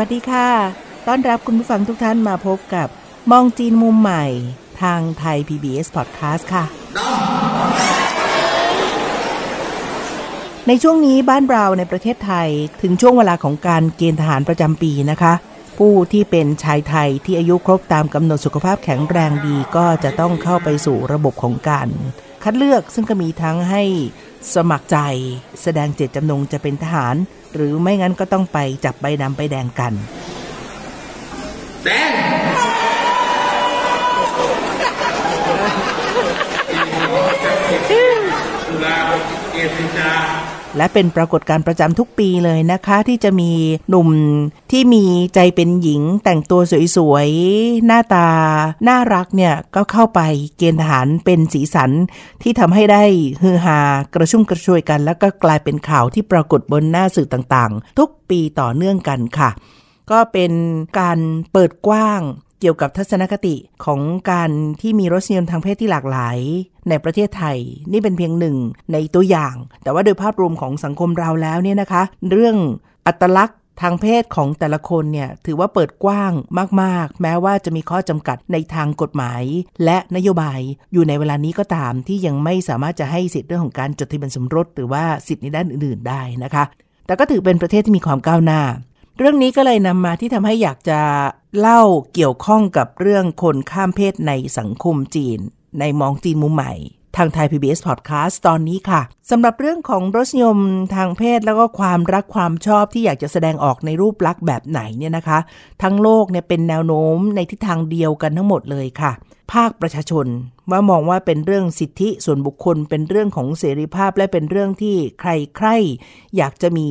วัสดีค่ะ ต้อนรับคุณผู้ฟังทุกท่านมาพบกับมองจีนมุมใหม่ ทางไทย PBS Podcast ค่ะ ในช่วงนี้บ้านเราในประเทศไทยถึงช่วงเวลาของการเกณฑ์ทหารประจำปีนะคะ ผู้ที่เป็นชายไทยที่อายุครบตามกำหนดสุขภาพแข็งแรงดีก็จะต้องเข้าไปสู่ระบบของการคัดเลือกซึ่งก็มีทั้งให้สมัครใจ แสดงเจตจำนงจะเป็นทหาร หรือไม่งั้นก็ต้องไปจับใบดำใบแดงกัน แดง สุราเอสิจา และเป็นปรากฏการณ์ประจำทุกปีเลยนะคะ ที่จะมีหนุ่มที่มีใจเป็นหญิงแต่งตัวสวยๆ หน้าตา น่ารักเนี่ยก็เข้าไปเกณฑ์ทหารเป็นสีสันที่ทำให้ได้ฮือฮากระชุ่มกระชวยกัน แล้วก็กลายเป็นข่าวที่ปรากฏบนหน้าสื่อต่างๆ ทุกปีต่อเนื่องกันค่ะ ก็เป็นการเปิดกว้าง เกี่ยวกับทัศนคติของการที่มีรสนิยมทางเพศที่หลากหลาย ในประเทศไทย นี่เป็นเพียงหนึ่งในตัวอย่าง แต่ว่าโดยภาพรวมของสังคมเราแล้วเนี่ยนะคะ เรื่องอัตลักษณ์ทางเพศของแต่ละคนเนี่ยถือว่าเปิดกว้างมาก ๆ แม้ว่าจะมีข้อจำกัดในทางกฎหมาย และนโยบายอยู่ในเวลานี้ก็ตามที่ยังไม่สามารถจะให้สิทธิเรื่องของการจดทะเบียนสมรส หรือว่าสิทธิในด้านอื่น ๆ ได้นะคะ แต่ก็ถือเป็นประเทศที่มีความก้าวหน้า เรื่องนี้ก็เลยนำมาที่ทำให้อยากจะเล่าเกี่ยวข้องกับเรื่องคนข้ามเพศในสังคมจีน ในมองจีนมุมใหม่ทางไทย PBS Podcast ตอนนี้ค่ะสำหรับเรื่องของรสนิยมทางเพศแล้วก็ความรักความชอบที่อยากจะแสดงออกในรูปลักษณ์แบบไหนเนี่ยนะคะ ทั้งโลกเนี่ยเป็นแนวโน้มในทิศทางเดียวกันทั้งหมดเลยค่ะ ภาคประชาชนว่ามองว่าเป็นเรื่องสิทธิส่วนบุคคลเป็นเรื่องของเสรีภาพและเป็นเรื่องที่ใครๆอยากจะมี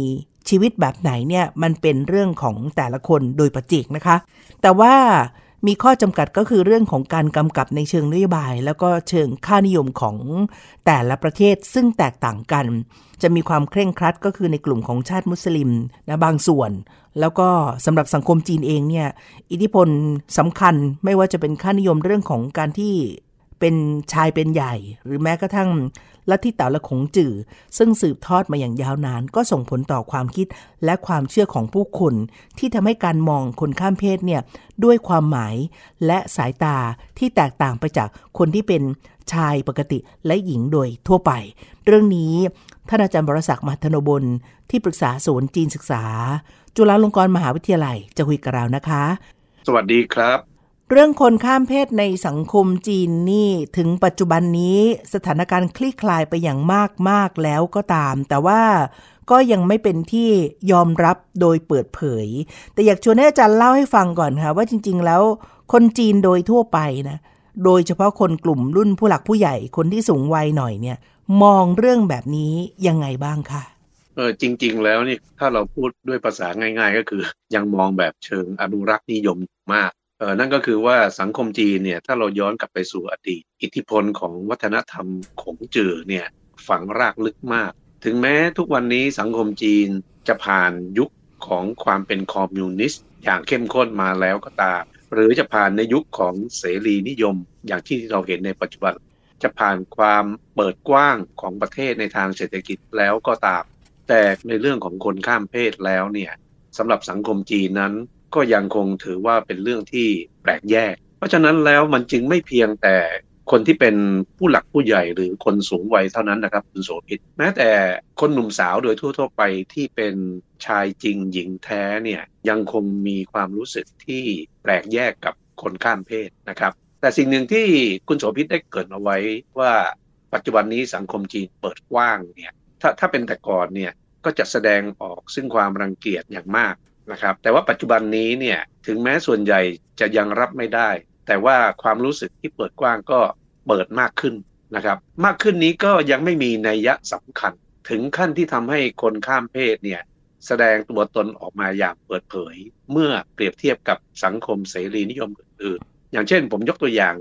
ชีวิตแบบไหนเนี่ยมันเป็นเรื่องของแต่ละคนโดยประจิกนะคะ แต่ว่ามีข้อจำกัดก็คือเรื่องของการกำกับในเชิงนโยบาย แล้วก็เชิงค่านิยมของแต่ละประเทศซึ่งแตกต่างกัน จะมีความเคร่งครัดก็คือในกลุ่มของชาติมุสลิมนะบางส่วน แล้วก็สำหรับสังคมจีนเองเนี่ยอิทธิพลสำคัญไม่ว่าจะเป็นค่านิยมเรื่องของการที่เป็นชายเป็นใหญ่ หรือแม้กระทั่ง ลัทธิเต่าและขงจื่อ ซึ่งสืบทอดมาอย่างยาวนาน ก็ส่งผลต่อความคิดและความเชื่อของผู้คนที่ทำให้การมองคนข้ามเพศเนี่ยด้วยความหมายและสายตาที่แตกต่างไปจากคนที่เป็นชายปกติและหญิงโดยทั่วไป เรื่องนี้ท่านอาจารย์บรศักดิ์มัทโนบลที่ปรึกษาศูนย์จีนศึกษา จุฬาลงกรณ์มหาวิทยาลัยจะคุยกับเรานะคะ สวัสดีครับ เรื่องคนข้ามเพศในสังคมจีนนี่ถึงปัจจุบันนี้สถานการณ์คลี่คลายไปอย่างมากมากแล้วก็ตาม แต่ว่าก็ยังไม่เป็นที่ยอมรับโดยเปิดเผย แต่อยากชวนให้อาจารย์เล่าให้ฟังก่อนค่ะว่าจริง ๆ แล้วคนจีนโดยทั่วไปนะโดยเฉพาะคนกลุ่มรุ่นผู้หลักผู้ใหญ่คนที่สูงวัยหน่อยเนี่ย มองเรื่องแบบนี้ยังไงบ้างคะเออจริง ๆ แล้วนี่ถ้าเราพูดด้วยภาษาง่าย ๆ ก็คือ ยังมองแบบเชิงอนุรักษ์นิยมมาก เออนั่นก็คือว่าสังคมจีนเนี่ยถ้าเราย้อนกลับไปสู่อดีต อิทธิพลของวัฒนธรรมของจือเนี่ยฝังรากลึกมาก ถึงแม้ทุกวันนี้สังคมจีนจะผ่านยุคของความเป็นคอมมิวนิสต์อย่างเข้มข้นมาแล้วก็ตามหรือจะผ่านในยุคของเสรีนิยม อย่างที่เราเห็นในปัจจุบัน จะผ่านความเปิดกว้างของประเทศในทางเศรษฐกิจแล้วก็ตาม แต่ในเรื่องของคนข้ามเพศแล้วเนี่ยสำหรับสังคมจีนนั้น ก็ยังคงถือว่าเป็นเรื่องที่แปลกแยก เพราะฉะนั้นแล้วมันจึงไม่เพียงแต่คนที่เป็นผู้หลักผู้ใหญ่หรือคนสูงวัยเท่านั้นนะครับคุณโสภิตแม้แต่คนหนุ่มสาวโดยทั่วๆไปที่เป็นชายจริงหญิงแท้เนี่ยยังคงมีความรู้สึกที่แปลกแยกกับคนข้ามเพศนะครับ แต่สิ่งหนึ่งที่คุณโสภิตได้เกิดเอาไว้ว่าปัจจุบันนี้สังคมจีนเปิดกว้างเนี่ยถ้าถ้าเป็นแต่ก่อนเนี่ยก็จะแสดงออกซึ่งความรังเกียจอย่างมาก นะครับ แต่ว่าปัจจุบันนี้เนี่ยถึงแม้ส่วนใหญ่จะยังรับไม่ได้ แต่ว่าความรู้สึกที่เปิดกว้างก็เปิดมากขึ้นนะครับ มากขึ้นนี้ก็ยังไม่มีนัยยะสำคัญ ถึงขั้นที่ทำให้คนข้ามเพศเนี่ยแสดงตัวตนออกมาอย่างเปิดเผย เมื่อเปรียบเทียบกับสังคมเสรีนิยมอื่นๆอย่างเช่น ผมยกตัวอย่าง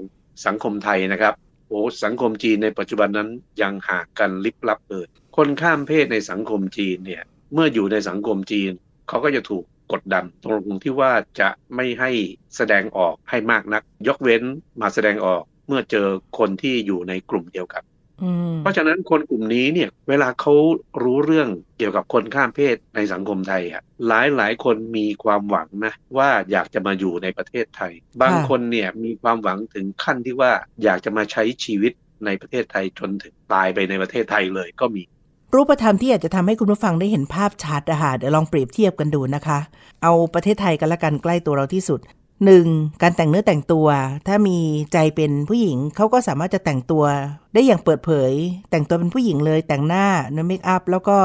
สังคมไทยนะครับโอ้สังคมจีนในปัจจุบันนั้นยังห่างกันลิบลับเลยคนข้ามเพศในสังคมจีนเนี่ยเมื่ออยู่ในสังคมจีนเขาก็จะถูก กดดัน ตรงที่ว่าจะไม่ให้แสดงออกให้มากนัก ยกเว้นมาแสดงออกเมื่อเจอคนที่อยู่ในกลุ่มเดียวกันอืมเพราะฉะนั้นคนกลุ่มนี้เนี่ยเวลาเขารู้เรื่องเกี่ยวกับคนข้ามเพศในสังคมไทยอะหลายหลายคนมีความหวังนะว่าอยากจะมาอยู่ในประเทศไทย บางคนเนี่ยมีความหวังถึงขั้นที่ว่าอยากจะมาใช้ชีวิตในประเทศไทยจนถึงตายไปในประเทศไทยเลยก็มี รูปธรรมที่อยากจะทำให้คุณผู้ฟังได้เห็นภาพชัดอะคะเดี๋ยวลองเปรียบเทียบกันดูนะคะ เอาประเทศไทยกันละกันใกล้ตัวเราที่สุดหนึ่งการแต่งเนื้อแต่งตัว ถ้ามีใจเป็นผู้หญิงเขาก็สามารถจะแต่งตัว ได้อย่างเปิดเผย แต่งตัวเป็นผู้หญิงเลยแต่งหน้าเนื้อเมคอัพแล้วก็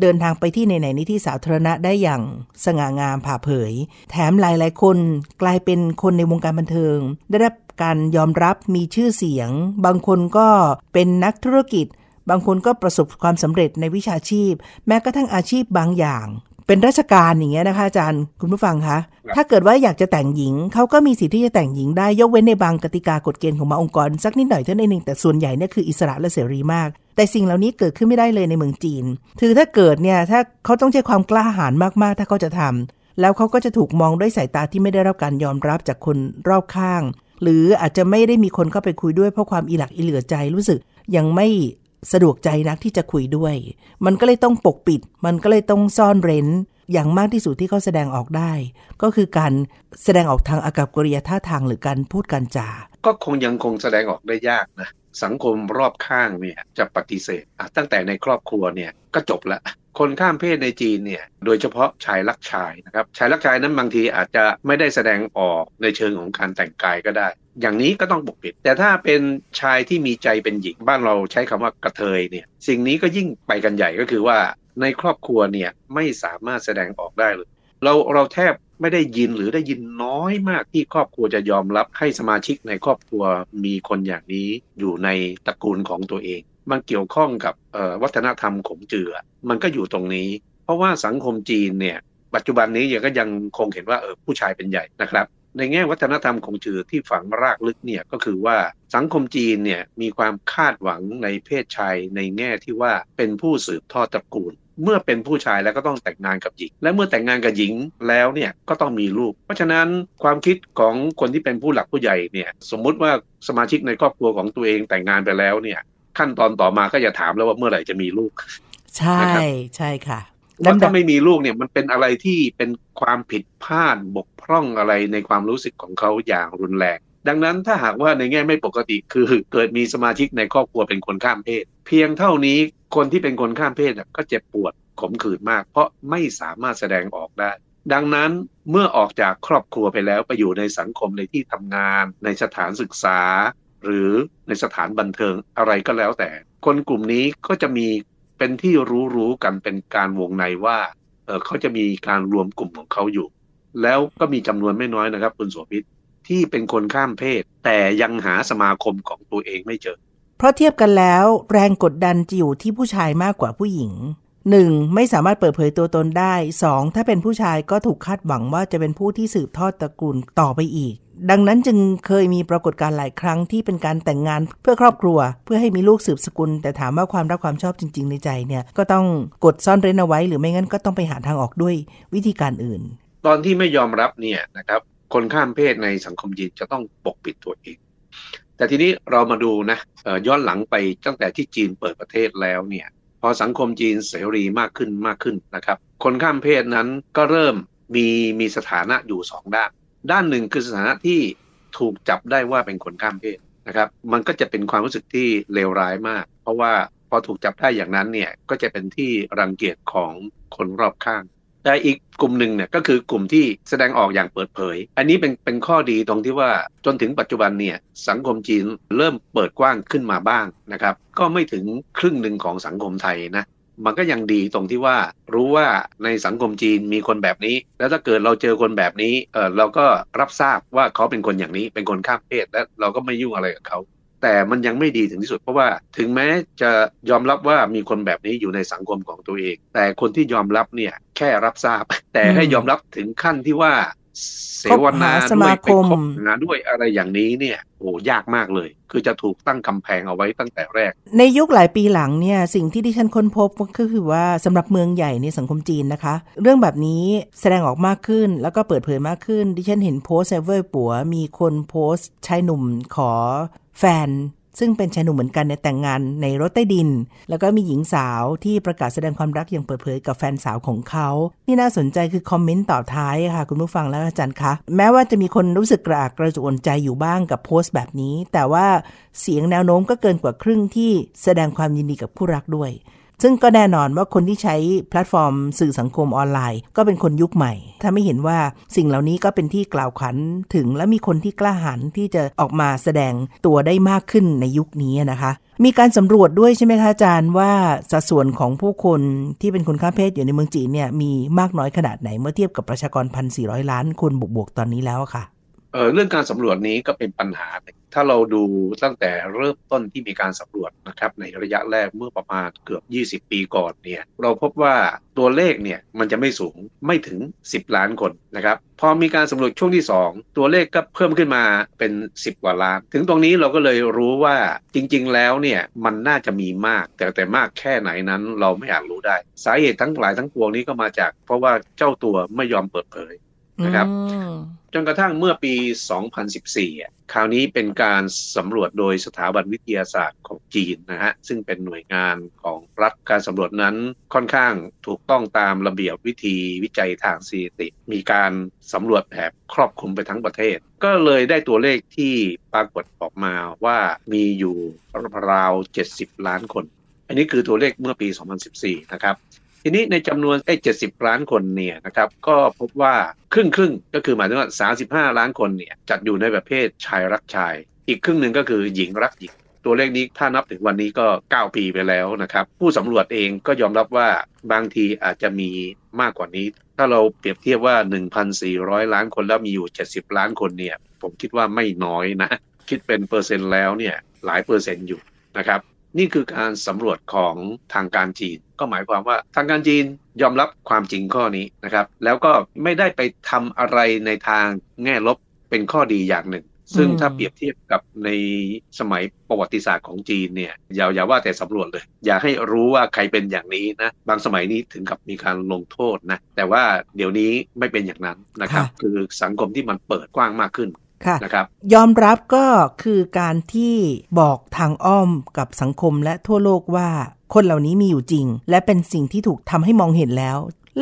เดินทางไปที่ไหนๆในที่สาธารณะได้อย่างสง่างามผ่าเผย แถมหลายๆคนกลายเป็นคนในวงการบันเทิง ได้รับการยอมรับมีชื่อเสียง บางคนก็เป็นนักธุรกิจ บางคนก็ประสบความสำเร็จในวิชาชีพ แม้กระทั่งอาชีพบางอย่าง เป็นราชการอย่างเงี้ยนะคะอาจารย์คุณผู้ฟังคะถ้าเกิดว่าอยากจะแต่งหญิงเขาก็มีสิทธิ์ที่จะแต่งหญิงได้ยกเว้นในบางกติกากฎเกณฑ์ของบางองค์กรสักนิดหน่อยเท่านั้นเองแต่ส่วนใหญ่เนี่ยคืออิสระและเสรีมาก แต่สิ่งเหล่านี้เกิดขึ้นไม่ได้เลยในเมืองจีนคือถ้าเกิดเนี่ยถ้าเขาต้องใช้ความกล้าหาญมากๆ ถ้าเขาจะทำแล้วเขาก็จะถูกมองด้วยสายตาที่ไม่ได้รับการยอมรับจากคนรอบข้าง หรืออาจจะไม่ได้มีคนเข้าไปคุยด้วยเพราะความอีหลักอีเหลือใจรู้สึกยังไม่ สะดวกใจนักที่จะคุยด้วย มันก็เลยต้องปกปิด มันก็เลยต้องซ่อนเร้น อย่างมากที่สุดที่เขาแสดงออกได้ ก็คือการแสดงออกทางอากับกริยาท่าทางหรือการพูดการจา ก็คงยังคงแสดงออกได้ยากนะสังคมรอบข้างเนี่ยจะปฏิเสธตั้งแต่ในครอบครัวเนี่ยก็จบละคนข้ามเพศในจีนเนี่ยโดยเฉพาะชายรักชายนะครับชายรักชายนั้นบางทีอาจจะไม่ได้แสดงออกในเชิงของการแต่งกายก็ได้ อย่างนี้ก็ต้องปกปิด แต่ถ้าเป็นชายที่มีใจเป็นหญิงบ้านเราใช้คำว่ากระเทยเนี่ย สิ่งนี้ก็ยิ่งไปกันใหญ่ก็คือว่าในครอบครัวเนี่ยไม่สามารถแสดงออกได้เลย เราเราแทบไม่ได้ยินหรือได้ยินน้อยมากที่ครอบครัวจะยอมรับให้สมาชิกในครอบครัวมีคนอย่างนี้อยู่ในตระกูลของตัวเอง มันเกี่ยวข้องกับวัฒนธรรมขมเจือ มันก็อยู่ตรงนี้ เพราะว่าสังคมจีนเนี่ยปัจจุบันนี้ยังก็ยังคงเห็นว่าเออผู้ชายเป็นใหญ่นะครับ ในแง่วัฒนธรรมของจือที่ฝังรากลึกเนี่ยก็คือว่าสังคมจีนเนี่ยมีความคาดหวังในเพศชายในแง่ที่ว่าเป็นผู้สืบทอดตระกูล เมื่อเป็นผู้ชายแล้วก็ต้องแต่งงานกับหญิง และเมื่อแต่งงานกับหญิงแล้วเนี่ยก็ต้องมีลูก เพราะฉะนั้นความคิดของคนที่เป็นผู้หลักผู้ใหญ่เนี่ยสมมุติว่าสมาชิกในครอบครัวของตัวเองแต่งงานไปแล้วเนี่ยขั้นตอนต่อมาก็จะถามแล้วว่าเมื่อไหร่จะมีลูก ใช่นะครับใช่ค่ะ ว่าถ้าไม่มีลูกเนี่ยมันเป็นอะไรที่เป็นความผิดพลาดบกพร่องอะไรในความรู้สึกของเขาอย่างรุนแรง ดังนั้นถ้าหากว่าในแง่ไม่ปกติคือเกิดมีสมาชิกในครอบครัวเป็นคนข้ามเพศ เพียงเท่านี้คนที่เป็นคนข้ามเพศน่ะก็เจ็บปวดขมขื่นมาก เพราะไม่สามารถแสดงออกได้ ดังนั้นเมื่อออกจากครอบครัวไปแล้วไปอยู่ในสังคมในที่ทำงาน ในสถานศึกษา หรือในสถานบันเทิงอะไรก็แล้วแต่ คนกลุ่มนี้ก็จะมี เป็นที่รู้ๆกันเป็นการวงในว่าเออเขาจะมีการรวมกลุ่มของเขาอยู่ แล้วก็มีจำนวนไม่น้อยนะครับ คุณโสภิตที่เป็นคนข้ามเพศ แต่ยังหาสมาคมของตัวเองไม่เจอ เพราะเทียบกันแล้วแรงกดดันจะอยู่ที่ผู้ชายมากกว่าผู้หญิง 1. ไม่สามารถเปิดเผยตัวตนได้ 2. ถ้าเป็นผู้ชายก็ถูกคาดหวังว่าจะเป็นผู้ที่สืบทอดตระกูลต่อไปอีก ดังนั้นจึงเคยมีปรากฏการณ์หลายครั้งที่เป็นการแต่งงานเพื่อครอบครัว เพื่อให้มีลูกสืบสกุล แต่ถามว่าความรักความชอบจริง ๆ ในใจเนี่ยก็ต้องกดซ่อนเร้นเอาไว้ หรือไม่งั้นก็ต้องไปหาทางออกด้วยวิธีการอื่น ตอนที่ไม่ยอมรับเนี่ยนะครับคนข้ามเพศในสังคมจีนจะต้องปกปิดตัวเอง แต่ทีนี้เรามาดูนะย้อนหลังไปตั้งแต่ที่จีนเปิดประเทศแล้วเนี่ยพอสังคมจีนเสรีมากขึ้นมากขึ้นนะครับ คนข้ามเพศนั้นก็เริ่มมีมีสถานะอยู่สองด้าน ด้านหนึ่งคือสถานะที่ถูกจับได้ว่าเป็นคนข้ามเพศนะครับ มันก็จะเป็นความรู้สึกที่เลวร้ายมาก เพราะว่าพอถูกจับได้อย่างนั้นเนี่ยก็จะเป็นที่รังเกียจของคนรอบข้าง แต่อีกกลุ่มหนึ่งเนี่ยก็คือกลุ่มที่แสดงออกอย่างเปิดเผย อันนี้เป็นเป็นข้อดีตรงที่ว่าจนถึงปัจจุบันเนี่ยสังคมจีนเริ่มเปิดกว้างขึ้นมาบ้างนะครับ ก็ไม่ถึงครึ่งหนึ่งของสังคมไทยนะ มันก็ยังดีตรงที่ว่ารู้ว่าในสังคมจีนมีคนแบบนี้ แล้วถ้าเกิดเราเจอคนแบบนี้เออเราก็รับทราบว่าเขาเป็นคนอย่างนี้เป็นคนข้ามเพศและเราก็ไม่ยุ่งอะไรกับเขาแต่มันยังไม่ดีถึงที่สุดเพราะว่าถึงแม้จะยอมรับว่ามีคนแบบนี้อยู่ในสังคมของตัวเอง แต่คนที่ยอมรับเนี่ยแค่รับทราบ แต่ให้ยอมรับถึงขั้นที่ว่า เสวนาคบหาสด้วมายไปคมคบหาด้วยอะไรอย่างนี้เนี่ยโอ้ยากมากเลย คือจะถูกตั้งกำแพงเอาไว้ตั้งแต่แรก ในยุคหลายปีหลังเนี่ยสิ่งที่ดิฉันค้นพบก็คือว่าสำหรับเมืองใหญ่ในสังคมจีนนะคะ เรื่องแบบนี้แสดงออกมากขึ้น แล้วก็เปิดเผยมากขึ้น ดิฉันเห็นโพสต์เซเวอร์ปัวมีคนโพสต์ชายหนุ่มขอแฟน ซึ่งเป็นชายหนุ่มเหมือนกันให้แต่งงานในรถใต้ดิน แล้วก็มีหญิงสาวที่ประกาศแสดงความรักอย่างเปิดเผยกับแฟนสาวของเขาที่น่าสนใจคือคอมเมนต์ต่อท้ายค่ะ คุณผู้ฟังและอาจารย์คะแม้ว่าจะมีคนรู้สึกกระอักกระอ่วนใจอยู่บ้างกับโพสต์แบบนี้ แต่ว่าเสียงแนวโน้มก็เกินกว่าครึ่งที่แสดงความยินดีกับคู่รักด้วย ซึ่งก็แน่นอนว่าคนที่ใช้แพลตฟอร์ม สื่อสังคมออนไลน์ ก็เป็นคนยุคใหม่ ถ้าไม่เห็นว่าสิ่งเหล่านี้ก็เป็นที่กล่าวขวัญถึงและมีคนที่กล้าหาญที่จะออกมาแสดงตัวได้มากขึ้นในยุคนี้นะคะมีการสำรวจด้วยใช่ไหมคะอาจารย์ว่าสัดส่วนของผู้คนที่เป็นคนข้ามเพศอยู่ในเมืองจีนเนี่ยมีมากน้อยขนาดไหนเมื่อเทียบกับประชากร 1,400 ล้านคนบวกๆตอนนี้แล้วอะค่ะ เออเรื่องการสำรวจนี้ก็เป็นปัญหา ถ้าเราดูตั้งแต่เริ่มต้นที่มีการสำรวจนะครับ ในระยะแรกเมื่อประมาณเกือบ 20 ปีก่อนเนี่ย เราพบว่าตัวเลขเนี่ยมันจะไม่สูงไม่ถึง 10 ล้านคนนะครับ พอมีการสำรวจช่วงที่ 2 ตัวเลขก็เพิ่มขึ้นมาเป็น 10 กว่าล้าน ถึงตรงนี้เราก็เลยรู้ว่าจริง ๆ แล้วเนี่ยมันน่าจะมีมาก แต่แต่มากแค่ไหนนั้นเราไม่อาจรู้ได้ สาเหตุทั้งหลายทั้งปวงนี้ก็มาจาก เพราะว่าเจ้าตัวไม่ยอมเปิดเผยนะครับ จนกระทั่งเมื่อปี 2014อะคราวนี้เป็นการสำรวจโดยสถาบันวิทยาศาสตร์ของจีนนะฮะ ซึ่งเป็นหน่วยงานของรัฐ การสำรวจนั้นค่อนข้างถูกต้องตามระเบียบวิธีวิจัยทางสถิติ มีการสำรวจแบบครอบคลุมไปทั้งประเทศ ก็เลยได้ตัวเลขที่ปรากฏออกมาว่ามีอยู่ราว 70 ล้านคน อันนี้คือตัวเลขเมื่อปี 2014 นะครับ ทีนี้ในจำนวนไอ้70ล้านคนเนี่ยนะครับก็พบว่าครึ่งครึ่งก็คือหมายถึงว่า35ล้านคนเนี่ยจัดอยู่ในประเภทชายรักชาย อีกครึ่งหนึ่งก็คือหญิงรักหญิง ตัวเลขนี้ถ้านับถึงวันนี้ก็ 9 ปีไปแล้วนะครับ ผู้สำรวจเองก็ยอมรับว่าบางทีอาจจะมีมากกว่านี้ ถ้าเราเปรียบเทียบว่า 1,400 ล้านคนแล้วมีอยู่ 70 ล้านคนเนี่ย ผมคิดว่าไม่น้อยนะ คิดเป็นเปอร์เซ็นต์แล้วเนี่ยหลายเปอร์เซ็นต์อยู่นะครับ นี่คือการสำรวจของทางการจีน ก็หมายความว่าทางการจีนยอมรับความจริงข้อนี้นะครับ แล้วก็ไม่ได้ไปทำอะไรในทางแง่ลบเป็นข้อดีอย่างหนึ่งซึ่งอืมถ้าเปรียบเทียบกับในสมัยประวัติศาสตร์ของจีนเนี่ยอย่าอย่าว่าแต่สำรวจเลย อย่าให้รู้ว่าใครเป็นอย่างนี้นะ บางสมัยนี้ถึงกับมีการลงโทษนะ แต่ว่าเดี๋ยวนี้ไม่เป็นอย่างนั้นนะครับ คือสังคมที่มันเปิดกว้างมากขึ้น ค่ะนะครับยอมรับก็คือการที่บอกทางอ้อมกับสังคมและทั่วโลกว่า คนเหล่านี้มีอยู่จริง และเป็นสิ่งที่ถูกทำให้มองเห็นแล้ว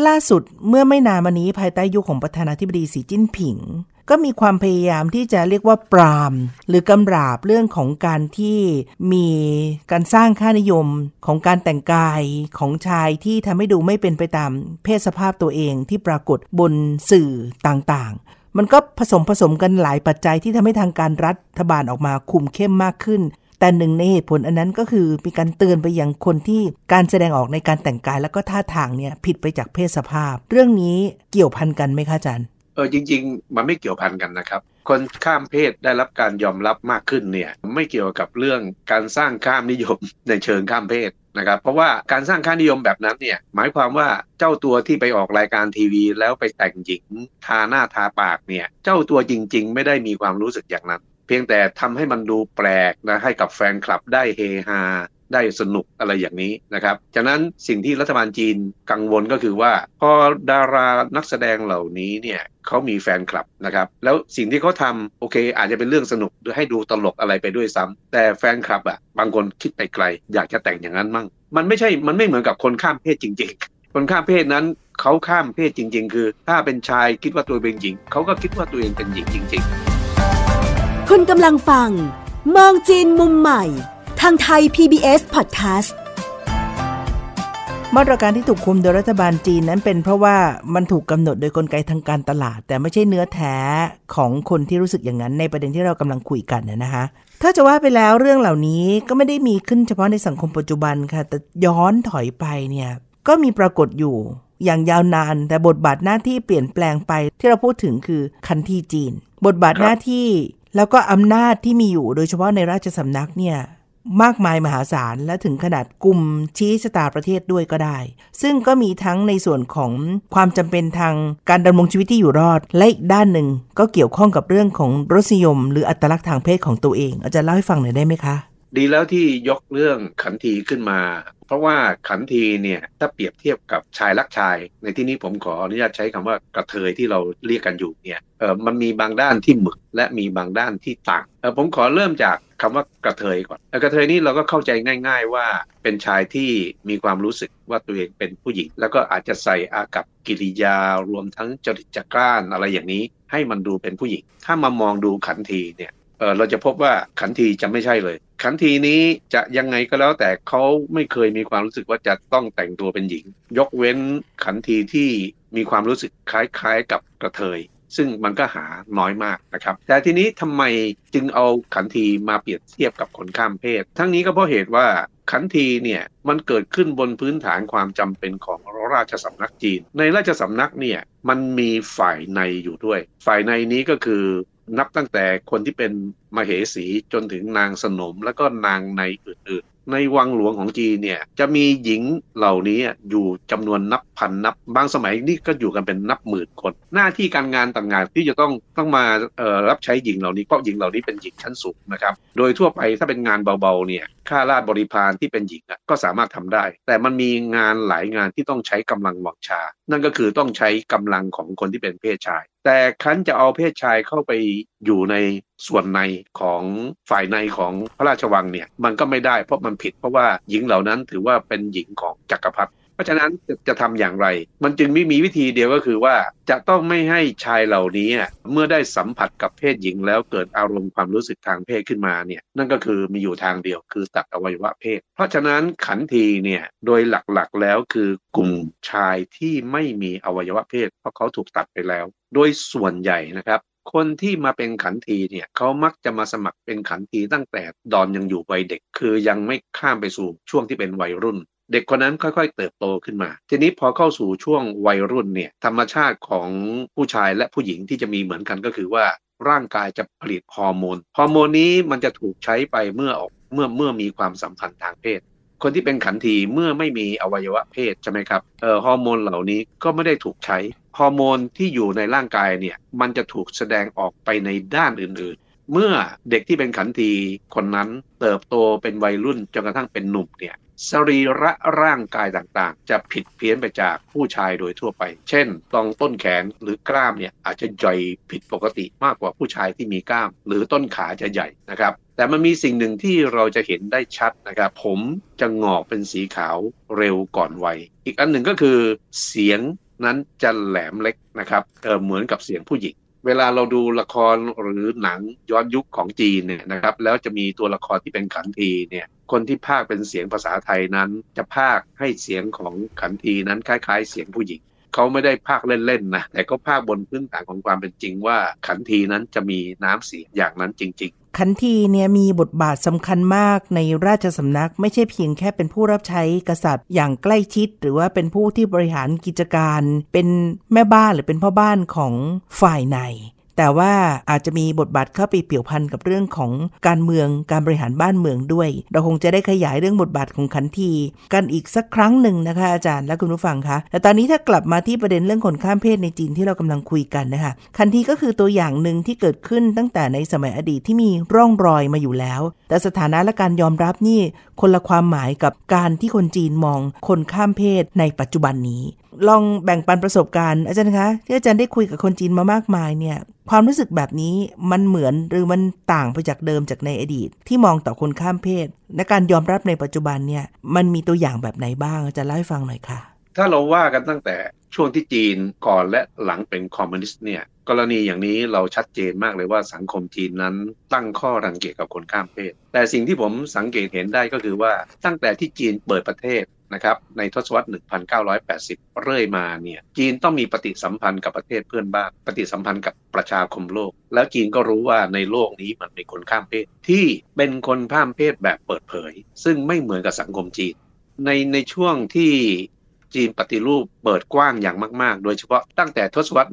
ล่าสุดเมื่อไม่นานมานี้ภายใต้ยุคของประธานาธิบดีสีจิ้นผิง ก็มีความพยายามที่จะเรียกว่าปราม หรือกำราบเรื่องของการที่มีการสร้างค่านิยมของการแต่งกายของชายที่ทำให้ดูไม่เป็นไปตามเพศสภาพตัวเองที่ปรากฏบนสื่อต่างๆ มันก็ผสมผสมกันหลายปัจจัยที่ทำให้ทางการรัฐบาลออกมาคุมเข้มมากขึ้น แต่หนึ่งในเหตุผลอันนั้นก็คือมีการเตือนไปยังคนที่การแสดงออกในการแต่งกายแล้วก็ท่าทางเนี่ยผิดไปจากเพศสภาพ เรื่องนี้เกี่ยวพันกันไหมคะอาจารย์เออจริง ๆ มันไม่เกี่ยวพันกันนะครับ คนข้ามเพศได้รับการยอมรับมากขึ้นเนี่ยไม่เกี่ยวกับเรื่องการสร้างข้ามนิยมในเชิงข้ามเพศนะครับเพราะว่าการสร้างค่านิยมแบบนั้นเนี่ยหมายความว่าเจ้าตัวที่ไปออกรายการทีวี แล้วไปแต่งหญิงทาหน้าทาปากเนี่ยเจ้าตัวจริง ๆ ไม่ได้มีความรู้สึกอย่างนั้น เพียงแต่ทำให้มันดูแปลกนะให้กับแฟนคลับได้เฮฮา ได้สนุกอะไรอย่างนี้นะครับ จากนั้นสิ่งที่รัฐบาลจีนกังวลก็คือว่า พอดารานักแสดงเหล่านี้เนี่ยเขามีแฟนคลับนะครับ แล้วสิ่งที่เขาทำโอเค อาจจะเป็นเรื่องสนุกหรือให้ดูตลกอะไรไปด้วยซ้ำแต่แฟนคลับอะบางคนคิดไปไกล อยากจะแต่งอย่างนั้นมั่ง มันไม่ใช่มันไม่เหมือนกับคนข้ามเพศจริง ๆ คนข้ามเพศนั้นเขาข้ามเพศจริง ๆ คือ ถ้าเป็นชายคิดว่าตัวเองเป็นหญิงเขาก็คิดว่าตัวเองเป็นหญิงจริง ๆ คุณกำลังฟัง มองจีนมุมใหม่ ทางไทย PBS Podcast มาตรการที่ถูกคุมโดยรัฐบาลจีนนั้นเป็นเพราะว่ามันถูกกำหนดโดยกลไกทางการตลาด แต่ไม่ใช่เนื้อแท้ของคนที่รู้สึกอย่างนั้นในประเด็นที่เรากำลังคุยกันนะนะคะถ้าจะว่าไปแล้วเรื่องเหล่านี้ก็ไม่ได้มีขึ้นเฉพาะในสังคมปัจจุบันค่ะ แต่ย้อนถอยไปเนี่ยก็มีปรากฏอยู่อย่างยาวนาน แต่บทบาทหน้าที่เปลี่ยนแปลงไปที่เราพูดถึงคือคันที่จีน บทบาทหน้าที่แล้วก็อำนาจที่มีอยู่โดยเฉพาะในราชสำนักเนี่ย มากมายมหาศาลและถึงขนาดกลุ่มชี้ชะตาประเทศด้วยก็ได้ ซึ่งก็มีทั้งในส่วนของความจำเป็นทางการดำรงชีวิตที่อยู่รอด และอีกด้านหนึ่งก็เกี่ยวข้องกับเรื่องของรสนิยม หรืออัตลักษณ์ทางเพศของตัวเอง อาจารย์เล่าให้ฟังหน่อยได้ไหมคะ ดีแล้วที่ยกเรื่องขันทีขึ้นมา เพราะว่าขันทีเนี่ยถ้าเปรียบเทียบกับชายรักชาย ในที่นี้ผมขออนุญาตใช้คำว่ากระเทยที่เราเรียกกันอยู่เนี่ยเออมันมีบางด้านที่หมึกและมีบางด้านที่ต่างเออผมขอเริ่มจากคำว่ากระเทยก่อนกระเทยนี่เราก็เข้าใจง่าย ๆ ว่าเป็นชายที่มีความรู้สึกว่าตัวเองเป็นผู้หญิง แล้วก็อาจจะใส่อากับกิริยารวมทั้งจริตจักร้านอะไรอย่างนี้ ให้มันดูเป็นผู้หญิง ถ้ามามองดูขันทีเนี่ย เออเราจะพบว่าขันทีจะไม่ใช่เลย ขันทีนี้จะยังไงก็แล้วแต่เขาไม่เคยมีความรู้สึกว่าจะต้องแต่งตัวเป็นหญิง ยกเว้นขันทีที่มีความรู้สึกคล้ายๆ กับกระเทย ซึ่งมันก็หาน้อยมากนะครับ แต่ทีนี้ทำไมจึงเอาขันทีมาเปรียบเทียบกับคนข้ามเพศ ทั้งนี้ก็เพราะเหตุว่าขันทีเนี่ยมันเกิดขึ้นบนพื้นฐานความจำเป็นของราชสำนักจีน ในราชสำนักเนี่ยมันมีฝ่ายในอยู่ด้วย ฝ่ายในนี้ก็คือ นับตั้งแต่คนที่เป็นมเหสีจนถึงนางสนมแล้วก็นางในอื่น ในวังหลวงของจีนเนี่ย จะมีหญิงเหล่านี้อยู่จำนวนนับพันนับ บางสมัยนี่ก็อยู่กันเป็นนับหมื่นคน หน้าที่การงานต่างๆที่จะต้องต้องมาเอ่อรับใช้หญิงเหล่านี้เพราะหญิงเหล่านี้เป็นหญิงชั้นสูงนะครับ โดยทั่วไปถ้าเป็นงานเบาๆเนี่ยข้าราชบริพารที่เป็นหญิงก็สามารถทำได้ แต่มันมีงานหลายงานที่ต้องใช้กำลังวังชา นั่นก็คือต้องใช้กำลังของคนที่เป็นเพศชาย แต่คันจะเอาเพศชายเข้าไปอยู่ใน ส่วนในของฝ่ายในของพระราชวังเนี่ยมันก็ไม่ได้เพราะมันผิดเพราะว่าหญิงเหล่านั้นถือว่าเป็นหญิงของจักรพรรดิเพราะฉะนั้นจะจะทำอย่างไร มันจึงไม่มีวิธีเดียวก็คือว่าจะต้องไม่ให้ชายเหล่านี้เมื่อได้สัมผัสกับเพศหญิงแล้วเกิดอารมณ์ความรู้สึกทางเพศขึ้นมาเนี่ยนั่นก็คือมีอยู่ทางเดียวคือตัดอวัยวะเพศ เพราะฉะนั้นขันทีเนี่ยโดยหลักๆแล้วคือกลุ่มชายที่ไม่มีอวัยวะเพศ เพราะเขาถูกตัดไปแล้ว โดยส่วนใหญ่นะครับ คนที่มาเป็นขันทีเนี่ยเขามักจะมาสมัครเป็นขันทีตั้งแต่ดอนยังอยู่วัยเด็ก คือยังไม่ข้ามไปสู่ช่วงที่เป็นวัยรุ่น เด็กคนนั้นค่อย ๆ เติบโตขึ้นมา ทีนี้พอเข้าสู่ช่วงวัยรุ่นเนี่ยธรรมชาติของผู้ชายและผู้หญิงที่จะมีเหมือนกันก็คือว่าร่างกายจะผลิตฮอร์โมน ฮอร์โมนนี้มันจะถูกใช้ไปเมื่อออกเมื่อเมื่อมีความสัมพันธ์ทางเพศ คนที่เป็นขันทีเมื่อไม่มีอวัยวะเพศใช่ไหมครับเอ่อฮอร์โมนเหล่านี้ก็ไม่ได้ถูกใช้ฮอร์โมนที่อยู่ในร่างกายเนี่ยมันจะถูกแสดงออกไปในด้านอื่นๆ เมื่อเด็กที่เป็นขันทีคนนั้นเติบโตเป็นวัยรุ่นจนกระทั่งเป็นหนุ่มเนี่ยสรีระร่างกายต่างๆ จะผิดเพี้ยนไปจากผู้ชายโดยทั่วไป เช่นตรงต้นแขนหรือกล้ามเนี่ยอาจจะใหญ่ผิดปกติมากกว่าผู้ชายที่มีกล้าม หรือต้นขาจะใหญ่นะครับ แต่มันมีสิ่งหนึ่งที่เราจะเห็นได้ชัดนะครับผมจะงอกเป็นสีขาวเร็วก่อนวัย อีกอันหนึ่งก็คือเสียงนั้นจะแหลมเล็กนะครับเออเหมือนกับเสียงผู้หญิงเวลาเราดูละครหรือหนังย้อนยุคของจีนเนี่ยนะครับ แล้วจะมีตัวละครที่เป็นขันทีเนี่ย คนที่พากเป็นเสียงภาษาไทยนั้น จะพากให้เสียงของขันทีนั้นคล้าย ๆ เสียงผู้หญิงเขาไม่ได้พากเล่นๆนะแต่ก็พากบนพื้นฐานของความเป็นจริงว่าขันทีนั้นจะมีน้ำเสียงอย่างนั้นจริงๆ ขันทีเนี่ยมีบทบาทสำคัญมากในราชสำนักไม่ใช่เพียงแค่เป็นผู้รับใช้กษัตริย์อย่างใกล้ชิด หรือว่าเป็นผู้ที่บริหารกิจการ เป็นแม่บ้านหรือเป็นพ่อบ้านของฝ่ายใน แต่ว่าอาจจะมีบทบาทเข้าไปเกี่ยวพันกับเรื่องของการเมืองการบริหารบ้านเมืองด้วย เราคงจะได้ขยายเรื่องบทบาทของขันทีกันอีกสักครั้งหนึ่งนะคะ อาจารย์และคุณผู้ฟังคะแต่ตอนนี้ถ้ากลับมาที่ประเด็นเรื่องคนข้ามเพศในจีนที่เรากำลังคุยกันนะคะขันทีก็คือตัวอย่างหนึ่งที่เกิดขึ้นตั้งแต่ในสมัยอดีตที่มีร่องรอยมาอยู่แล้ว แต่สถานะและการยอมรับนี่คนละความหมายกับการที่คนจีนมองคนข้ามเพศในปัจจุบันนี้ ลองแบ่งปันประสบการณ์อาจารย์คะที่อาจารย์ได้คุยกับคนจีนมามากมายเนี่ย ความรู้สึกแบบนี้มันเหมือนหรือมันต่างไปจากเดิมจากในอดีต ที่มองต่อคนข้ามเพศ และการยอมรับในปัจจุบันเนี่ยมันมีตัวอย่างแบบไหนบ้างอาจารย์เล่าให้ฟังหน่อยค่ะ ถ้าเราว่ากันตั้งแต่ช่วงที่จีนก่อนและหลังเป็นคอมมิวนิสต์เนี่ยกรณีอย่างนี้เราชัดเจนมากเลยว่าสังคมจีนนั้นตั้งข้อรังเกียจกับคนข้ามเพศ แต่สิ่งที่ผมสังเกตเห็นได้ก็คือว่าตั้งแต่ที่จีนเปิดประเทศนะครับในทศวรรษ 1980 เรื่อยมาเนี่ยจีนต้องมีปฏิสัมพันธ์กับประเทศเพื่อนบ้านปฏิสัมพันธ์กับประชาคมโลก แล้วจีนก็รู้ว่าในโลกนี้มันมีคนข้ามเพศ ที่เป็นคนข้ามเพศแบบเปิดเผย ซึ่งไม่เหมือนกับสังคมจีนในในช่วงที่ จีนปฏิรูปเปิดกว้างอย่างมาก ๆ โดยเฉพาะตั้งแต่ทศวรรษ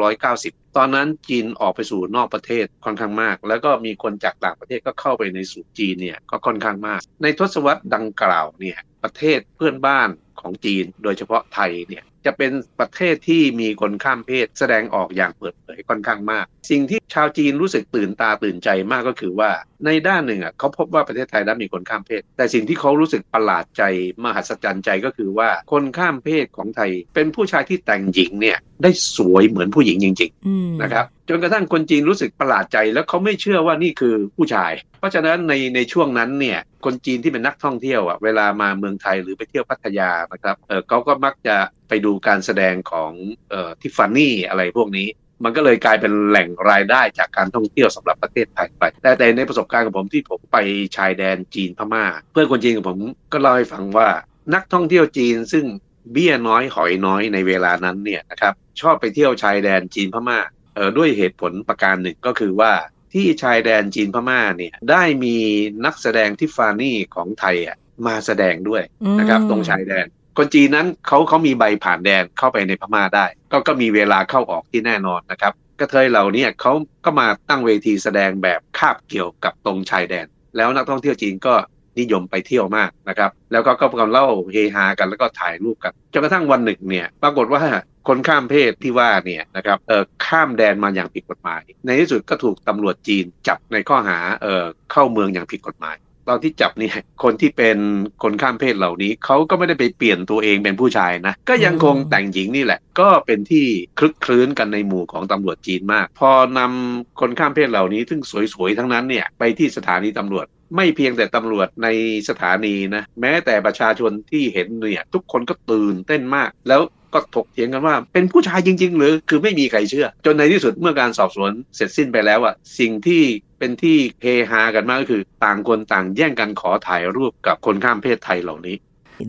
1990 ตอนนั้นจีนออกไปสู่นอกประเทศค่อนข้างมาก แล้วก็มีคนจากต่างประเทศก็เข้าไปในสู่จีนเนี่ยก็ค่อนข้างมาก ในทศวรรษดังกล่าวเนี่ยประเทศเพื่อนบ้านของจีนโดยเฉพาะไทยเนี่ย จะเป็นประเทศที่มีคนข้ามเพศแสดงออกอย่างเปิดเผยค่อนข้างมาก สิ่งที่ชาวจีนรู้สึกตื่นตาตื่นใจมากก็คือว่า ในด้านหนึ่งอะเขาพบว่าประเทศไทยนั้นมีคนข้ามเพศ แต่สิ่งที่เขารู้สึกประหลาดใจมหัศจรรย์ใจก็คือว่าคนข้ามเพศของไทย เป็นผู้ชายที่แต่งหญิงเนี่ยได้สวยเหมือนผู้หญิงจริงอืมๆนะครับจนกระทั่งคนจีนรู้สึกประหลาดใจแล้วเขาไม่เชื่อว่านี่คือผู้ชาย เพราะฉะนั้นในในช่วงนั้นเนี่ยคนจีนที่เป็นนักท่องเที่ยวอะเวลามาเมืองไทยหรือไปเที่ยวพัทยานะครับเออเขาก็มักจะ ไปดูการแสดงของเอ่อทิฟฟานี่อะไรพวกนี้ มันก็เลยกลายเป็นแหล่งรายได้จากการท่องเที่ยวสำหรับประเทศไทยไปแต่แต่ในประสบการณ์ของผมที่ผมไปชายแดนจีนพม่า เพื่อนคนจีนของผมก็เล่าให้ฟังว่านักท่องเที่ยวจีนซึ่งเบี้ยน้อยหอยน้อยในเวลานั้นเนี่ยนะครับชอบไปเที่ยวชายแดนจีนพม่าเออด้วยเหตุผลประการหนึ่งก็คือว่าที่ชายแดนจีนพม่าเนี่ยได้มีนักแสดงทิฟฟานี่ของไทยอะมาแสดงด้วยนะครับอืมตรงชายแดน คนจีนนั้นเขาเขามีใบผ่านแดนเข้าไปในพม่าได้ ก็ก็มีเวลาเข้าออกที่แน่นอนนะครับกระเทยเหล่านี้เขาก็มาตั้งเวทีแสดงแบบคาบเกี่ยวกับตรงชายแดน แล้วนักท่องเที่ยวจีนก็นิยมไปเที่ยวมากนะครับ แล้วก็ก็กำลังเล่าเฮฮากันแล้วก็ถ่ายรูปกันจนกระทั่งวันหนึ่งเนี่ยปรากฏว่าคนข้ามเพศที่ว่าเนี่ยนะครับเออข้ามแดนมาอย่างผิดกฎหมาย ในที่สุดก็ถูกตำรวจจีนจับในข้อหาเออเข้าเมืองอย่างผิดกฎหมาย ตอนที่จับเนี่ยคนที่เป็นคนข้ามเพศเหล่านี้เขาก็ไม่ได้ไปเปลี่ยนตัวเองเป็นผู้ชายนะ ก็ยังคงแต่งหญิงนี่แหละ ก็เป็นที่คลึกคลื้นกันในหมู่ของตำรวจจีนมาก พอนำคนข้ามเพศเหล่านี้ซึ่งสวยๆทั้งนั้นเนี่ยไปที่สถานีตำรวจไม่เพียงแต่ตำรวจในสถานีนะ แม้แต่ประชาชนที่เห็นเนี่ย ทุกคนก็ตื่นเต้นมาก แล้วก็ถกเถียงกันว่าเป็นผู้ชายจริง ๆ หรือคือไม่มีใครเชื่อ จนในที่สุดเมื่อการสอบสวนเสร็จสิ้นไปแล้วอะสิ่งที่ เป็นที่เฮฮากันมากก็คือ ต่างคนต่างแย่งกันขอถ่ายรูปกับคนข้ามเพศไทยเหล่านี้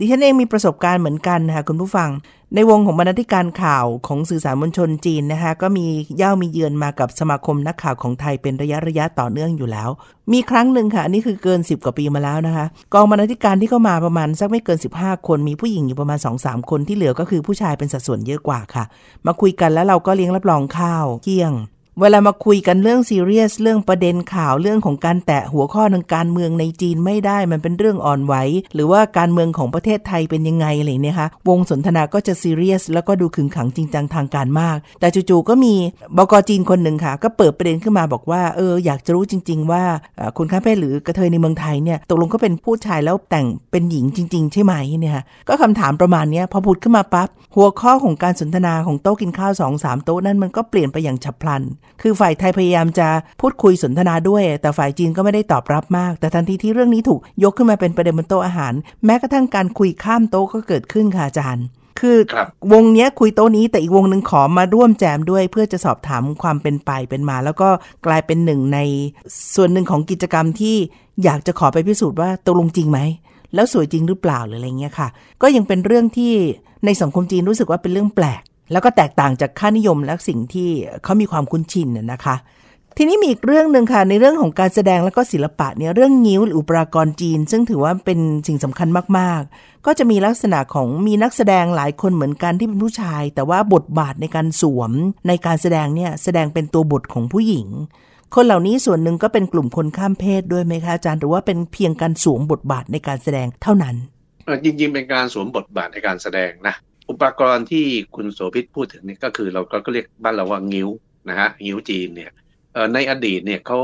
ดิฉันเองมีประสบการณ์เหมือนกันค่ะคุณผู้ฟัง ในวงของบรรณาธิการข่าวของสื่อสารมวลชนจีนนะคะก็มีเย่ามีเยือนมากับสมาคมนักข่าวของไทยเป็นระยะระยะต่อเนื่องอยู่แล้ว มีครั้งหนึ่งค่ะอันนี้คือเกิน 10 กว่าปีมาแล้วนะคะ กองบรรณาธิการที่เข้ามาประมาณสักไม่เกิน 15 คนมีผู้หญิงอยู่ประมาณ 2-3คนที่เหลือก็คือผู้ชายเป็นสัดส่วนเยอะกว่าค่ะ มาคุยกันแล้วเราก็เลี้ยงรับรองข้าวเที่ยง เวลามาคุยกันเรื่องซีเรียสเรื่องประเด็นข่าวเรื่องของการแตะหัวข้อทางการเมืองในจีนไม่ได้มันเป็นเรื่องอ่อนไหวหรือว่าการเมืองของประเทศไทยเป็นยังไงอะไรเนี่ยคะวงสนทนาก็จะซีเรียสแล้วก็ดูขึงขังจริงจังทางการมาก แต่จู่ๆก็มีบกจีนคนหนึ่งค่ะ ก็เปิดประเด็นขึ้นมาบอกว่าเอออยากจะรู้จริง ๆ ว่าเอ่อคนข้าเพศหรือกระเทยในเมืองไทยเนี่ยตกลงก็เป็นผู้ชายแล้วแต่งเป็นหญิงจริง ๆ ใช่ไหมเนี่ยค่ะก็คำถามประมาณนี้พอพูดขึ้นมาปั๊บหัวข้อของการสนทนาของโต๊ะกินข้าวสองสามโต๊ะนั้นมันก็เปลี่ยนไปอย่างฉับพลันคือฝ่ายไทยพยายามจะพูดคุยสนทนาด้วย แต่ฝ่ายจีนก็ไม่ได้ตอบรับมาก แต่ทันทีที่เรื่องนี้ถูกยกขึ้นมาเป็นประเด็นบนโต๊ะอาหาร แม้กระทั่งการคุยข้ามโต๊ะก็เกิดขึ้นค่ะอาจารย์คือครับวงเนี้ยคุยโต๊ะนี้แต่อีกวงหนึ่งขอมาร่วมแจมด้วย เพื่อจะสอบถามความเป็นไปเป็นมา แล้วก็กลายเป็นหนึ่งในส่วนหนึ่งของกิจกรรมที่อยากจะขอไปพิสูจน์ว่าตกลงจริงไหมแล้วสวยจริงหรือเปล่าหรืออะไรเงี้ยค่ะ ก็ยังเป็นเรื่องที่ในสังคมจีนรู้สึกว่าเป็นเรื่องแปลก แล้วก็แตกต่างจากค่านิยมและสิ่งที่เขามีความคุ้นชินนะคะ ทีนี้มีอีกเรื่องหนึ่งค่ะ ในเรื่องของการแสดงแล้วก็ศิลปะเนี่ยเรื่องงิ้วหรืออุปรากรจีน ซึ่งถือว่าเป็นสิ่งสำคัญมาก ๆ ก็จะมีลักษณะของมีนักแสดงหลายคนเหมือนกันที่เป็นผู้ชาย แต่ว่าบทบาทในการสวม ในการแสดงเนี่ยแสดงเป็นตัวบทของผู้หญิงคนเหล่านี้ส่วนหนึ่งก็เป็นกลุ่มคนข้ามเพศด้วยไหมคะอาจารย์หรือว่าเป็นเพียงการสวมบทบาทในการแสดงเท่านั้นจริงๆเป็นการสวมบทบาทในการแสดงนะ อุปกรณ์ที่คุณโสภิตพูดถึงเนี่ยก็คือเราก็เรียกบ้านเราว่างิ้วนะฮะงิ้วจีนเนี่ยในอดีตเนี่ยเขา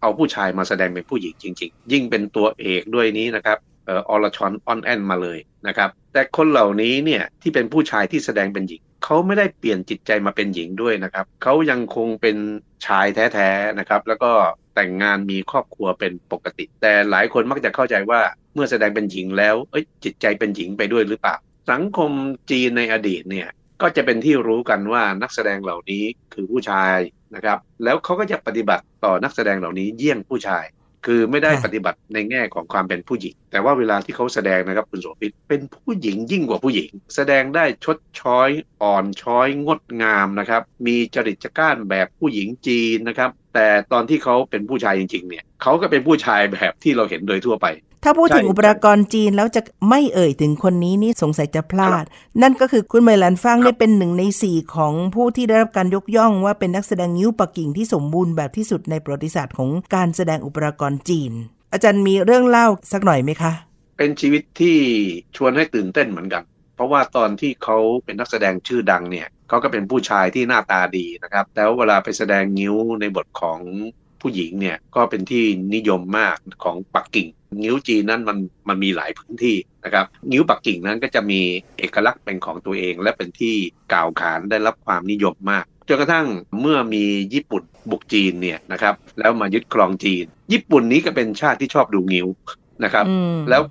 เอาผู้ชายมาแสดงเป็นผู้หญิงจริง ๆ ยิ่งเป็นตัวเอกด้วยนี้นะครับเอ่ออรชอนออนแอนมาเลยนะครับ แต่คนเหล่านี้เนี่ยที่เป็นผู้ชายที่แสดงเป็นหญิงเขาไม่ได้เปลี่ยนจิตใจมาเป็นหญิงด้วยนะครับเขายังคงเป็นชายแท้ๆนะครับ แล้วก็แต่งงานมีครอบครัวเป็นปกติ แต่หลายคนมักจะเข้าใจว่าเมื่อแสดงเป็นหญิงแล้วเอ้ยจิตใจเป็นหญิงไปด้วยหรือเปล่า สังคมจีนในอดีตเนี่ยก็จะเป็นที่รู้กันว่านักแสดงเหล่านี้คือผู้ชายนะครับ แล้วเขาก็จะปฏิบัติต่อนักแสดงเหล่านี้เยี่ยงผู้ชาย คือไม่ได้ปฏิบัติในแง่ของความเป็นผู้หญิง แต่ว่าเวลาที่เขาแสดงนะครับคุณโสภิตเป็นผู้หญิงยิ่งกว่าผู้หญิง แสดงได้ชดช้อยอ่อนช้อยงดงามนะครับ มีจริตจักร้านแบบผู้หญิงจีนนะครับ แต่ตอนที่เขาเป็นผู้ชายจริง ๆ เนี่ยเขาก็เป็นผู้ชายแบบที่เราเห็นโดยทั่วไป ถ้าพูดถึงใช่อุปกรณ์จีนแล้วจะไม่เอ่ยถึงคนนี้นี่สงสัยจะพลาด นั่นก็คือคุณเมลันฟังเนี่ยเป็นหนึ่งในสี่ของผู้ที่ได้รับการยกย่องว่าเป็นนักแสดงนิ้วปักกิ่งที่สมบูรณ์แบบที่สุดในประวัติศาสตร์ของการแสดงอุปกรณ์จีน อาจารย์มีเรื่องเล่าสักหน่อยไหมคะ เป็นชีวิตที่ชวนให้ตื่นเต้นเหมือนกัน เพราะว่าตอนที่เขาเป็นนักแสดงชื่อดังเนี่ยเขาก็เป็นผู้ชายที่หน้าตาดีนะครับแต่ว่าเวลาไปแสดงงิ้วในบทของ ผู้หญิงเนี่ยก็เป็นที่นิยมมากของปักกิ่ง งิ้วจีนนั้นมันมันมีหลายพื้นที่นะครับงิ้วปักกิ่งนั้นก็จะมีเอกลักษณ์เป็นของตัวเอง และเป็นที่กล่าวขานได้รับความนิยมมากจนกระทั่งเมื่อมีญี่ปุ่นบุกจีนเนี่ยนะครับแล้วมายึดครองจีน ญี่ปุ่นนี้ก็เป็นชาติที่ชอบดูงิ้วนะครับอืมแล้ว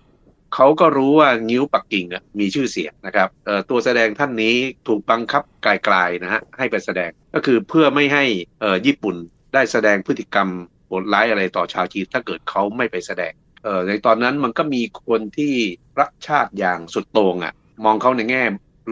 เขาก็รู้ว่างิ้วปักกิ่งอะมีชื่อเสียงนะครับเอ่อตัวแสดงท่านนี้ถูกบังคับไกลๆนะฮะให้ไปแสดงก็คือเพื่อไม่ให้เอ่อญี่ปุ่น ได้แสดงพฤติกรรมโหดร้ายอะไรต่อชาวจีนถ้าเกิดเขาไม่ไปแสดงเออในตอนนั้นมันก็มีคนที่รักชาติอย่างสุดโต่งอะ มองเขาในแง่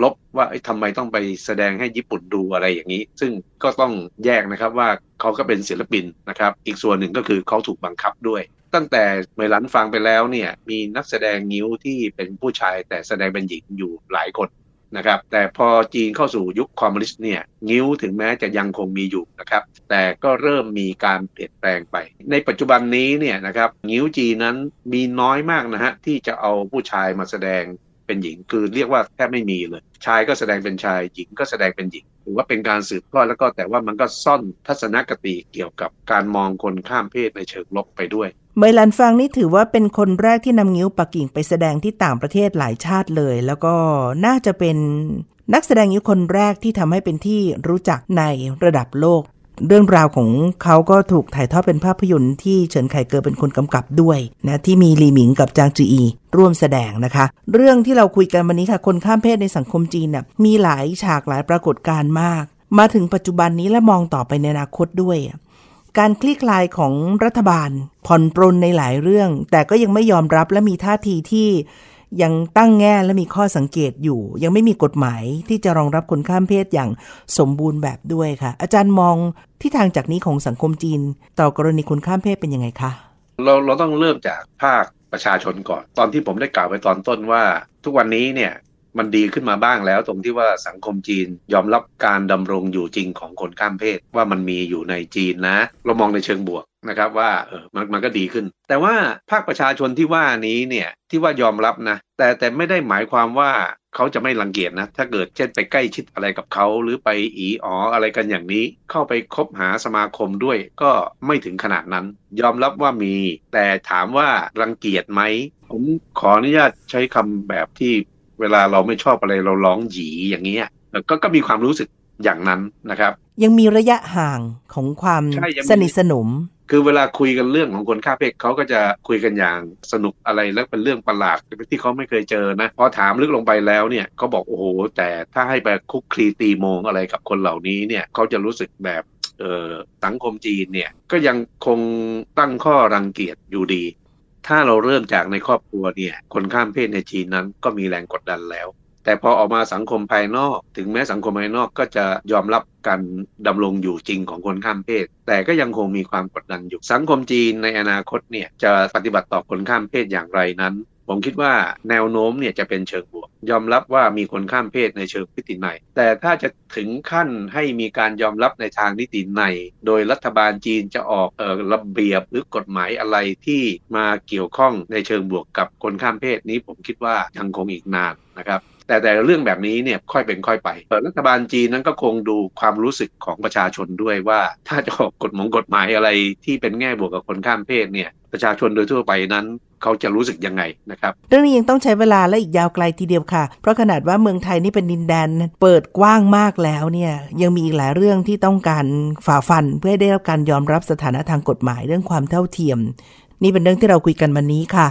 ลบว่าทำไมต้องไปแสดงให้ญี่ปุ่นดูอะไรอย่างนี้ ซึ่งก็ต้องแยกนะครับว่าเขาก็เป็นศิลปินนะครับ อีกส่วนหนึ่งก็คือเขาถูกบังคับด้วย ตั้งแต่เมลันฟังไปแล้วเนี่ยมีนักแสดงนิ้วที่เป็นผู้ชายแต่แสดงเป็นหญิงอยู่หลายคน นะครับแต่พอจีนเข้าสู่ยุคคอมมิวนิสต์เนี่ยนิ้วถึงแม้จะยังคงมีอยู่นะครับแต่ก็เริ่มมีการเปลี่ยนแปลงไป ในปัจจุบันนี้เนี่ยนะครับนิ้วจีนนั้นมีน้อยมากนะฮะที่จะเอาผู้ชายมาแสดงเป็นหญิงคือเรียกว่าแทบไม่มีเลย ชายก็แสดงเป็นชายหญิงก็แสดงเป็นหญิงถือว่าเป็นการสืบทอดแล้วก็แต่ว่ามันก็ซ่อนทัศนคติเกี่ยวกับการมองคนข้ามเพศในเชิงลบไปด้วย เมลันฟังนี่ถือว่าเป็นคนแรกที่นำงิ้วปักกิ่งไปแสดงที่ต่างประเทศหลายชาติเลย แล้วก็น่าจะเป็นนักแสดงงิ้วคนแรกที่ทำให้เป็นที่รู้จักในระดับโลก เรื่องราวของเขาก็ถูกถ่ายทอดเป็นภาพยนตร์ที่เฉินไคเกอเป็นคนกำกับด้วยนะที่มีลีหมิงกับจางจืออีร่วมแสดงนะคะ เรื่องที่เราคุยกันวันนี้ค่ะ คนข้ามเพศในสังคมจีนน่ะมีหลายฉากหลายปรากฏการณ์มาก มาถึงปัจจุบันนี้และมองต่อไปในอนาคตด้วย การคลี่คลายของรัฐบาลผ่อนปรนในหลายเรื่อง แต่ก็ยังไม่ยอมรับและมีท่าทีที่ยังตั้งแง่และมีข้อสังเกตอยู่ ยังไม่มีกฎหมายที่จะรองรับคนข้ามเพศอย่างสมบูรณ์แบบด้วยค่ะ อาจารย์มองที่ทางจากนี้ของสังคมจีน ต่อกรณีคนข้ามเพศเป็นยังไงคะเราเราต้องเริ่มจากภาคประชาชนก่อน ตอนที่ผมได้กล่าวไปตอนต้นว่า ทุกวันนี้เนี่ย มันดีขึ้นมาบ้างแล้ว ตรงที่ว่าสังคมจีนยอมรับการดำรงอยู่จริงของคนข้ามเพศ ว่ามันมีอยู่ในจีนนะ เรามองในเชิงบวกนะครับว่าเออมันมันก็ดีขึ้น แต่ว่าภาคประชาชนที่ว่านี้เนี่ยที่ว่ายอมรับนะ แต่แต่ไม่ได้หมายความว่าเขาจะไม่รังเกียจนะ ถ้าเกิดเช่นไปใกล้ชิดอะไรกับเขา หรือไปอีอ๋ออะไรกันอย่างนี้ เข้าไปคบหาสมาคมด้วยก็ไม่ถึงขนาดนั้น ยอมรับว่ามี แต่ถามว่ารังเกียจไหมผมขออนุญาตใช้คำแบบที่ เวลาเราไม่ชอบอะไรเราร้องหยีอย่างเงี้ยก็ก็มีความรู้สึกอย่างนั้นนะครับ ยังมีระยะห่างของความใช่ยังมีสนิทสนม คือเวลาคุยกันเรื่องของคนข้ามเพศเขาก็จะคุยกันอย่างสนุกอะไรแล้วเป็นเรื่องประหลาดที่เขาไม่เคยเจอนะพอถามลึกลงไปแล้วเนี่ยเขาบอกโอ้โหแต่ถ้าให้ไปคุกคลีตีโมงอะไรกับคนเหล่านี้เนี่ยเขาจะรู้สึกแบบเออสังคมจีนเนี่ยก็ยังคงตั้งข้อรังเกียจอยู่ดี ถ้าเราเริ่มจากในครอบครัวเนี่ย คนข้ามเพศในจีนนั้นก็มีแรงกดดันแล้ว แต่พอออกมาสังคมภายนอก ถึงแม้สังคมภายนอกก็จะยอมรับการดำรงอยู่จริงของคนข้ามเพศ แต่ก็ยังคงมีความกดดันอยู่สังคมจีนในอนาคตเนี่ยจะปฏิบัติต่อคนข้ามเพศอย่างไรนั้น ผมคิดว่าแนวโน้มเนี่ยจะเป็นเชิงบวก ยอมรับว่ามีคนข้ามเพศในเชิงนิติในแต่ถ้าจะถึงขั้นให้มีการยอมรับในทางนิติในโดยรัฐบาลจีนจะออกออระเบียบหรือกฎหมายอะไรที่มาเกี่ยวข้องในเชิงบวกกับคนข้ามเพศนี้ผมคิดว่ายังคงอีกนานนะครับแต่แต่เรื่องแบบนี้เนี่ยค่อยเป็นค่อยไปรัฐบาลจีนนั้นก็คงดูความรู้สึกของประชาชนด้วยว่า ถ้าจะออกกฎหมงกฎหมายอะไรที่เป็นแง่บวกกับคนข้ามเพศเนี่ยประชาชนโดยทั่วไปนั้น เขาจะรู้สึกยังไงนะครับ เรื่องนี้ยังต้องใช้เวลาและอีกยาวไกลทีเดียวค่ะ เพราะขนาดว่าเมืองไทยนี่เป็นดินแดนเปิดกว้างมากแล้วเนี่ยยังมีอีกหลายเรื่องที่ต้องการฝ่าฟัน เพื่อให้ได้รับการยอมรับสถานะทางกฎหมายเรื่องความเท่าเทียม นี่เป็นเรื่องที่เราคุยกันวันนี้ค่ะ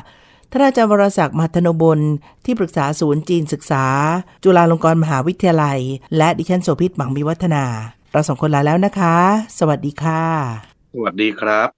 ท่านอาจารย์วรศักดิ์มหัทธโนบลที่ปรึกษาศูนย์จีนศึกษา จุฬาลงกรณ์มหาวิทยาลัย และดิฉันโสภิตหวังวิวัฒนา เราสองคนลาแล้วนะคะ สวัสดีค่ะ สวัสดีครับ